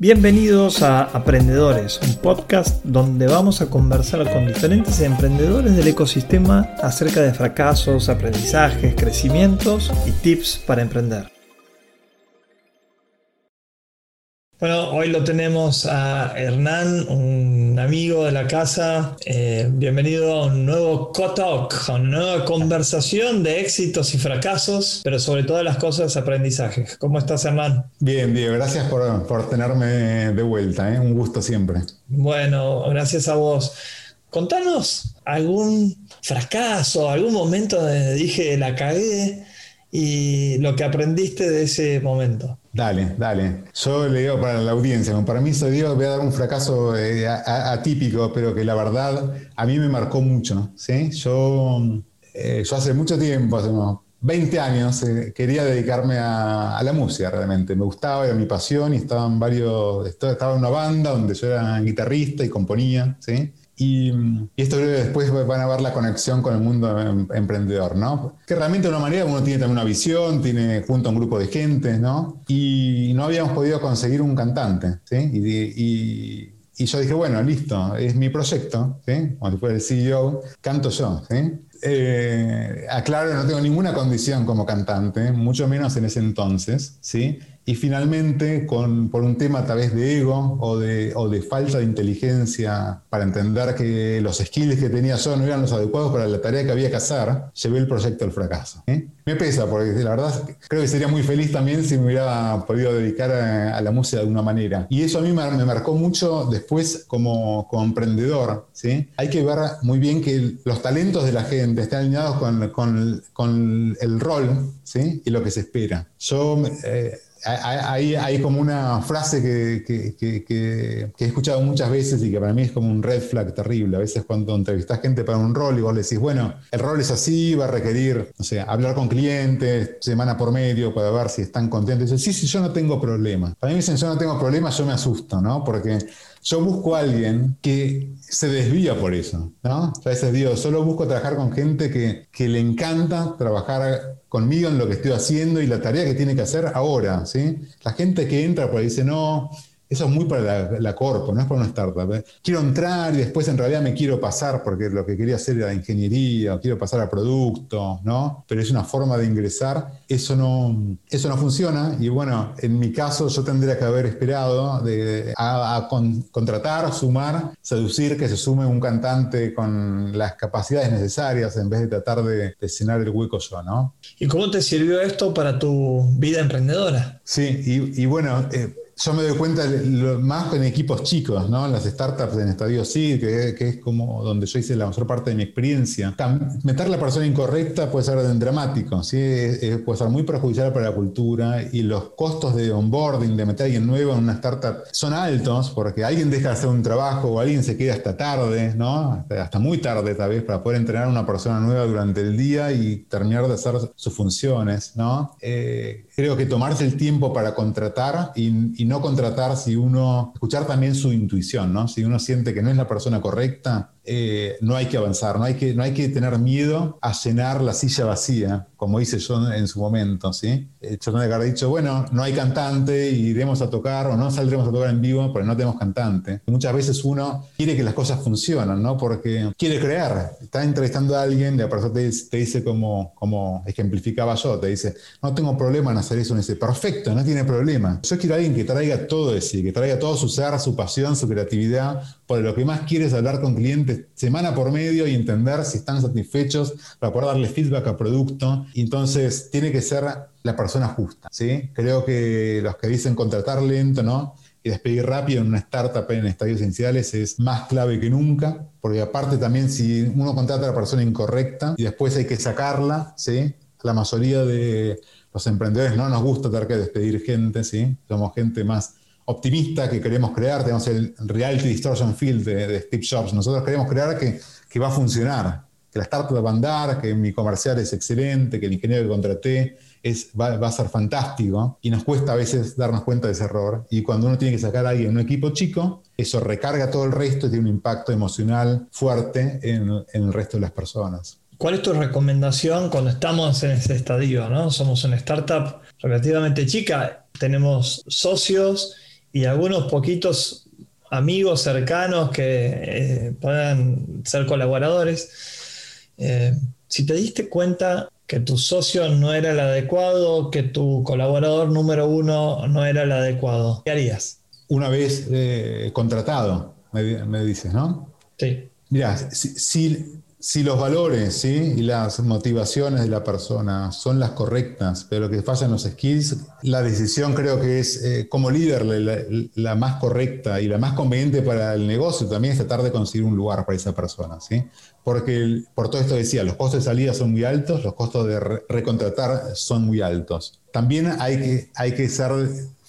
Bienvenidos a Aprendedores, un podcast donde vamos a conversar con diferentes emprendedores del ecosistema acerca de fracasos, aprendizajes, crecimientos y tips para emprender. Bueno, hoy lo tenemos a Hernán, un amigo de la casa. Eh, bienvenido a un nuevo co-talk, a una nueva conversación de éxitos y fracasos, pero sobre todas las cosas aprendizajes. ¿Cómo estás, Hernán? Bien, Diego, gracias por, tenerme de vuelta, ¿eh? un gusto siempre. Bueno, gracias a vos. Contanos algún fracaso, algún momento donde dije la cagué y lo que aprendiste de ese momento. Dale, dale. Yo le digo para la audiencia, con permiso, Diego, voy a dar un fracaso eh, atípico, pero que la verdad a mí me marcó mucho. ¿sí? Yo, eh, yo hace mucho tiempo, hace unos 20 años, eh, quería dedicarme a, la música realmente. Me gustaba, era mi pasión y estaba en varios, estaba en una banda donde yo era guitarrista y componía. ¿sí? Y, esto creo que después van a ver la conexión con el mundo em, emprendedor, ¿no? Que realmente de una manera uno tiene también una visión, tiene junto a un grupo de gente, ¿no? Y no habíamos podido conseguir un cantante, ¿sí? Y, yo dije, bueno, listo, es mi proyecto, ¿sí? Como si fuera el CEO, canto yo, ¿sí? Eh, aclaro, no tengo ninguna condición como cantante, mucho menos en ese entonces, ¿sí? Y finalmente, con, por un tema a través de ego o de, o de, falta de inteligencia para entender que los skills que tenía yo no eran los adecuados para la tarea que había que hacer, llevé el proyecto al fracaso. ¿eh? Me pesa, porque la verdad creo que sería muy feliz también si me hubiera podido dedicar a, la música de una manera. Y eso a mí me, marcó mucho después como, como, emprendedor. ¿sí? Hay que ver muy bien que los talentos de la gente están alineados con, con, con el rol ¿sí? y lo que se espera. Yo... Eh, hay, hay, como una frase que, he escuchado muchas veces y que para mí es como un red flag terrible. A veces cuando entrevistas gente para un rol y vos le decís, bueno, el rol es así, va a requerir, no sé, hablar con clientes semana por medio para ver si están contentos. Y sí, sí, yo no tengo problema. Para mí dicen, yo no tengo problema, yo me asusto, ¿no? Porque yo busco a alguien que se desvía por eso, ¿no? A veces digo, solo busco trabajar con gente que, que, le encanta trabajar conmigo en lo que estoy haciendo y la tarea que tiene que hacer ahora, ¿sí? La gente que entra por ahí dice, no, eso es muy para la, corpo, no es para una startup. ¿eh? Quiero entrar y después en realidad me quiero pasar porque lo que quería hacer era ingeniería o quiero pasar a producto, ¿no? Pero es una forma de ingresar. Eso no, eso no funciona y bueno, en mi caso yo tendría que haber esperado de, a, contratar, sumar, seducir que se sume un cantante con las capacidades necesarias en vez de tratar de, de llenar el hueco yo, ¿no? ¿Y cómo te sirvió esto para tu vida emprendedora? Sí, y, bueno... Eh, yo me doy cuenta más con equipos chicos, ¿no? Las startups en Estadio Sí, que, es como donde yo hice la mayor parte de mi experiencia. Meter la persona incorrecta puede ser dramático, ¿sí? puede ser muy perjudicial para la cultura y los costos de onboarding, de meter a alguien nuevo en una startup, son altos porque alguien deja de hacer un trabajo o alguien se queda hasta tarde, ¿no? Hasta, muy tarde tal vez para poder entrenar a una persona nueva durante el día y terminar de hacer sus funciones, ¿no? Eh, creo que tomarse el tiempo para contratar y, no contratar si uno, escuchar también su intuición, ¿no? Si uno siente que no es la persona correcta, eh, no hay que avanzar, no hay que, no hay que tener miedo a llenar la silla vacía, como hice yo en su momento, ¿sí? Yo que haber dicho, bueno, no hay cantante, iremos a tocar o no saldremos a tocar en vivo porque no tenemos cantante. Muchas veces uno quiere que las cosas funcionen, ¿no? Porque quiere crear. Está entrevistando a alguien la persona te, dice como, como ejemplificaba yo, te dice, no tengo problema en hacer eso. Y dice, perfecto, no tiene problema. Yo quiero a alguien que traiga todo de que traiga todo su ser, su pasión, su creatividad, porque lo que más quiere es hablar con clientes semana por medio y entender si están satisfechos para poder darle feedback al producto. entonces tiene que ser la persona justa. ¿sí? Creo que los que dicen contratar lento, ¿no? y despedir rápido en una startup en estadios iniciales es más clave que nunca, porque aparte también si uno contrata a la persona incorrecta y después hay que sacarla, ¿sí? la mayoría de los emprendedores no nos gusta tener que despedir gente, ¿sí? somos gente más optimista que queremos crear, tenemos el Reality Distortion Field de, Steve Jobs. Nosotros queremos crear que, que, va a funcionar, que la startup va a andar, que mi comercial es excelente, que el ingeniero que contraté es, va, a ser fantástico. Y nos cuesta a veces darnos cuenta de ese error. Y cuando uno tiene que sacar a alguien en un equipo chico, eso recarga todo el resto y tiene un impacto emocional fuerte en, en el resto de las personas. ¿Cuál es tu recomendación cuando estamos en ese estadio? ¿no? Somos una startup relativamente chica, tenemos socios y algunos poquitos amigos cercanos que eh, puedan ser colaboradores, eh, si te diste cuenta que tu socio no era el adecuado, que tu colaborador número uno no era el adecuado, ¿qué harías? Una vez eh, contratado, me, dices, ¿no? Sí. Mira, si, si los valores y las motivaciones de la persona son las correctas, pero que fallan los skills, la decisión creo que es eh, como líder la, más correcta y la más conveniente para el negocio también es tratar de conseguir un lugar para esa persona. ¿sí? Porque por todo esto decía, los costos de salida son muy altos, los costos de recontratar son muy altos. También hay que, hay que ser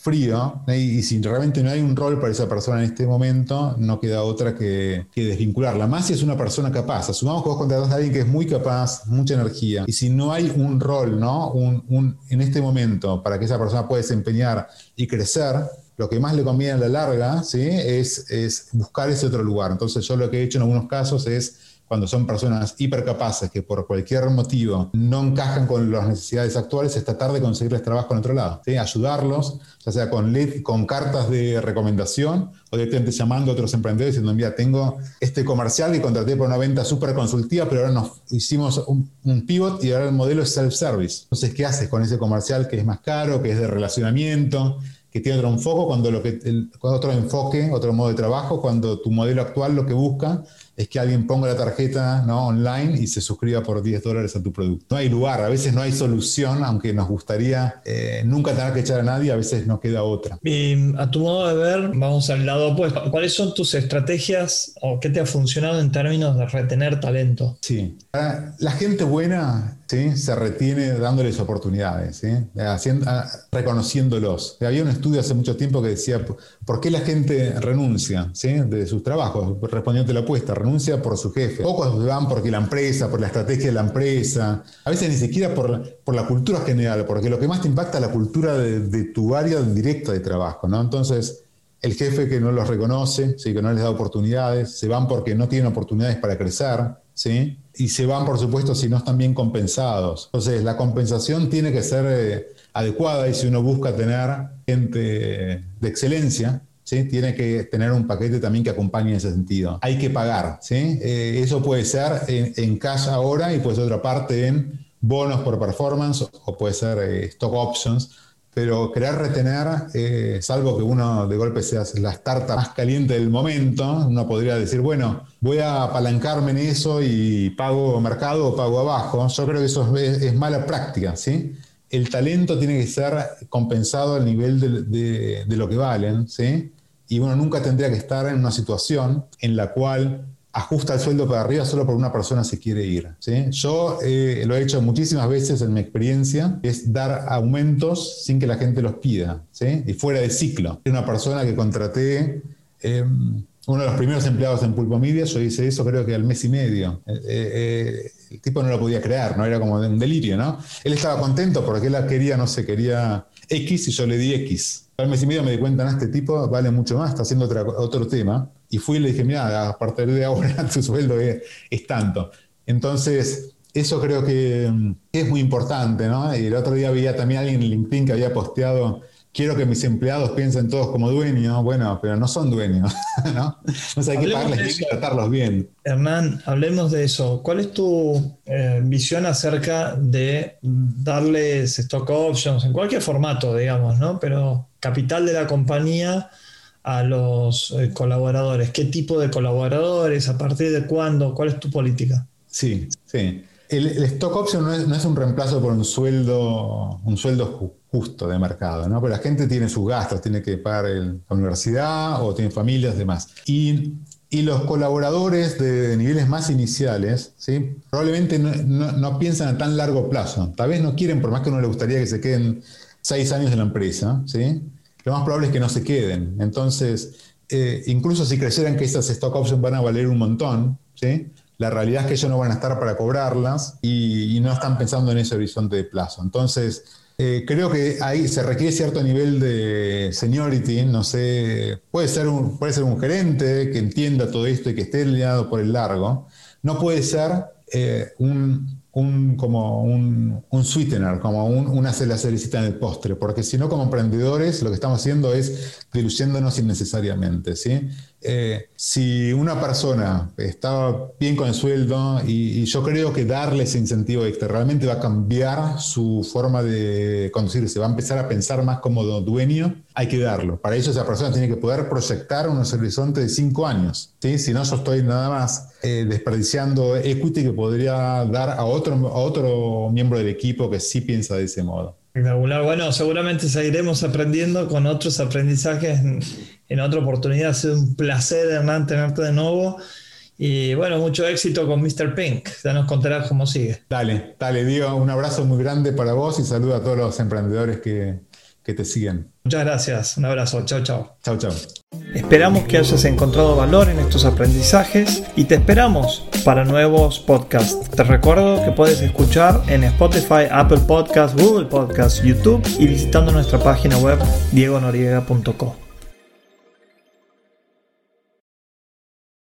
frío y, si realmente no hay un rol para esa persona en este momento, no queda otra que, desvincularla. Más si es una persona capaz. Asumamos que vos contratás a alguien que es muy capaz, mucha energía, y si no hay un rol ¿no? Un, en este momento para que esa persona pueda desempeñar y crecer, lo que más le conviene a la larga ¿sí? es, es buscar ese otro lugar. Entonces yo lo que he hecho en algunos casos es cuando son personas hipercapaces que por cualquier motivo no encajan con las necesidades actuales, es tratar de conseguirles trabajo en otro lado. Ayudarlos, ya sea con, cartas de recomendación o directamente llamando a otros emprendedores diciendo, mira, tengo este comercial que contraté por una venta súper consultiva, pero ahora nos hicimos un, pivot y ahora el modelo es self-service. Entonces, ¿qué haces con ese comercial que es más caro, que es de relacionamiento? Que tiene otro enfoque, cuando lo que, otro enfoque, otro modo de trabajo, cuando tu modelo actual lo que busca es que alguien ponga la tarjeta ¿no? online y se suscriba por 10 dólares a tu producto. No hay lugar, a veces no hay solución, aunque nos gustaría eh, nunca tener que echar a nadie, a veces nos queda otra. Y a tu modo de ver, vamos al lado opuesto. ¿Cuáles son tus estrategias o qué te ha funcionado en términos de retener talento? Sí, la gente buena ¿sí? se retiene dándoles oportunidades. Ah, reconociéndolos. Había un estudio hace mucho tiempo que decía, ¿por qué la gente renuncia de sus trabajos? Respondiendo la apuesta, renuncia por su jefe. Pocos van porque la empresa, por la estrategia de la empresa, a veces ni siquiera por, la cultura general, porque lo que más te impacta es la cultura de, tu área directa de trabajo. ¿no? Entonces, el jefe que no los reconoce, que no les da oportunidades, se van porque no tienen oportunidades para crecer, y se van, por supuesto, si no están bien compensados. Entonces, la compensación tiene que ser eh, adecuada y si uno busca tener gente de excelencia, tiene que tener un paquete también que acompañe en ese sentido. Hay que pagar. ¿sí? Eh, eso puede ser en, en, cash ahora y puede ser otra parte en bonos por performance o puede ser eh, stock options pero querer retener, eh, salvo que uno de golpe sea la startup más caliente del momento, uno podría decir, bueno, voy a apalancarme en eso y pago mercado o pago abajo. Yo creo que eso es, mala práctica, ¿sí? El talento tiene que ser compensado al nivel de, lo que valen, ¿sí? Y uno nunca tendría que estar en una situación en la cual ajusta el sueldo para arriba solo porque una persona se quiere ir. ¿sí? Yo eh, lo he hecho muchísimas veces en mi experiencia, es dar aumentos sin que la gente los pida, ¿sí? y fuera de ciclo. Una persona que contraté, em, uno de los primeros empleados en Pulpo Media, yo hice eso creo que al mes y medio. Eh, eh, el tipo no lo podía creer, ¿no? Era como un delirio, ¿no? Él estaba contento porque él quería, no sé, quería X y yo le di X. Al mes y medio me di cuenta, en este tipo vale mucho más, está haciendo otro tema. Y fui y le dije, mira, a partir de ahora tu sueldo es, tanto. Entonces, eso creo que mm, es muy importante, ¿no? Y el otro día veía también alguien en LinkedIn que había posteado, quiero que mis empleados piensen todos como dueños, bueno, pero no son dueños, ¿no? Entonces hay que pagarles y tratarlos bien. Hernán, hablemos de eso. ¿Cuál es tu eh, visión acerca de darles stock options en cualquier formato, digamos, ¿no? Pero capital de la compañía a los eh, colaboradores? ¿Qué tipo de colaboradores? ¿A partir de cuándo? ¿Cuál es tu política? Sí, sí. El, stock option no es, un reemplazo por un sueldo, un sueldo justo de mercado, ¿no? Pero la gente tiene sus gastos, tiene que pagar la universidad o tiene familias, demás. Y, y los colaboradores de, niveles más iniciales, ¿sí? Probablemente no, no, piensan a tan largo plazo. Tal vez no quieren, por más que uno le gustaría que se queden seis años en la empresa, ¿sí? Lo más probable es que no se queden. Entonces, eh, incluso si creyeran que esas stock options van a valer un montón, ¿sí? la realidad es que ellos no van a estar para cobrarlas y, no están pensando en ese horizonte de plazo. Entonces, eh, creo que ahí se requiere cierto nivel de seniority, no sé, puede ser, un, puede ser un gerente que entienda todo esto y que esté liado por el largo, no puede ser eh, un un, como un, un sweetener, como un, una cerecita en el postre, porque si no, como emprendedores, lo que estamos haciendo es diluyéndonos innecesariamente. ¿sí? Eh, si una persona está bien con el sueldo y, yo creo que darle ese incentivo realmente va a cambiar su forma de conducirse, va a empezar a pensar más como dueño, hay que darlo. Para ello esa persona tiene que poder proyectar unos horizontes de cinco años. ¿Sí? Si no, yo estoy nada más eh, desperdiciando equity que podría dar a otro, a otro miembro del equipo que sí piensa de ese modo. Bueno, seguramente seguiremos aprendiendo con otros aprendizajes en, otra oportunidad. Ha sido un placer, Hernán, tenerte de nuevo. Y bueno, mucho éxito con Mr. Pink. Ya nos contarás cómo sigue. Dale, dale, Diego. Un abrazo muy grande para vos y saludo a todos los emprendedores que, que te. Muchas gracias. Un abrazo. Chao, chao. Chao, chao. Esperamos que hayas encontrado valor en estos aprendizajes y te esperamos para nuevos podcasts. Te recuerdo que puedes escuchar en Spotify, Apple Podcasts, Google Podcasts, YouTube y visitando nuestra página web diegonoriega.com.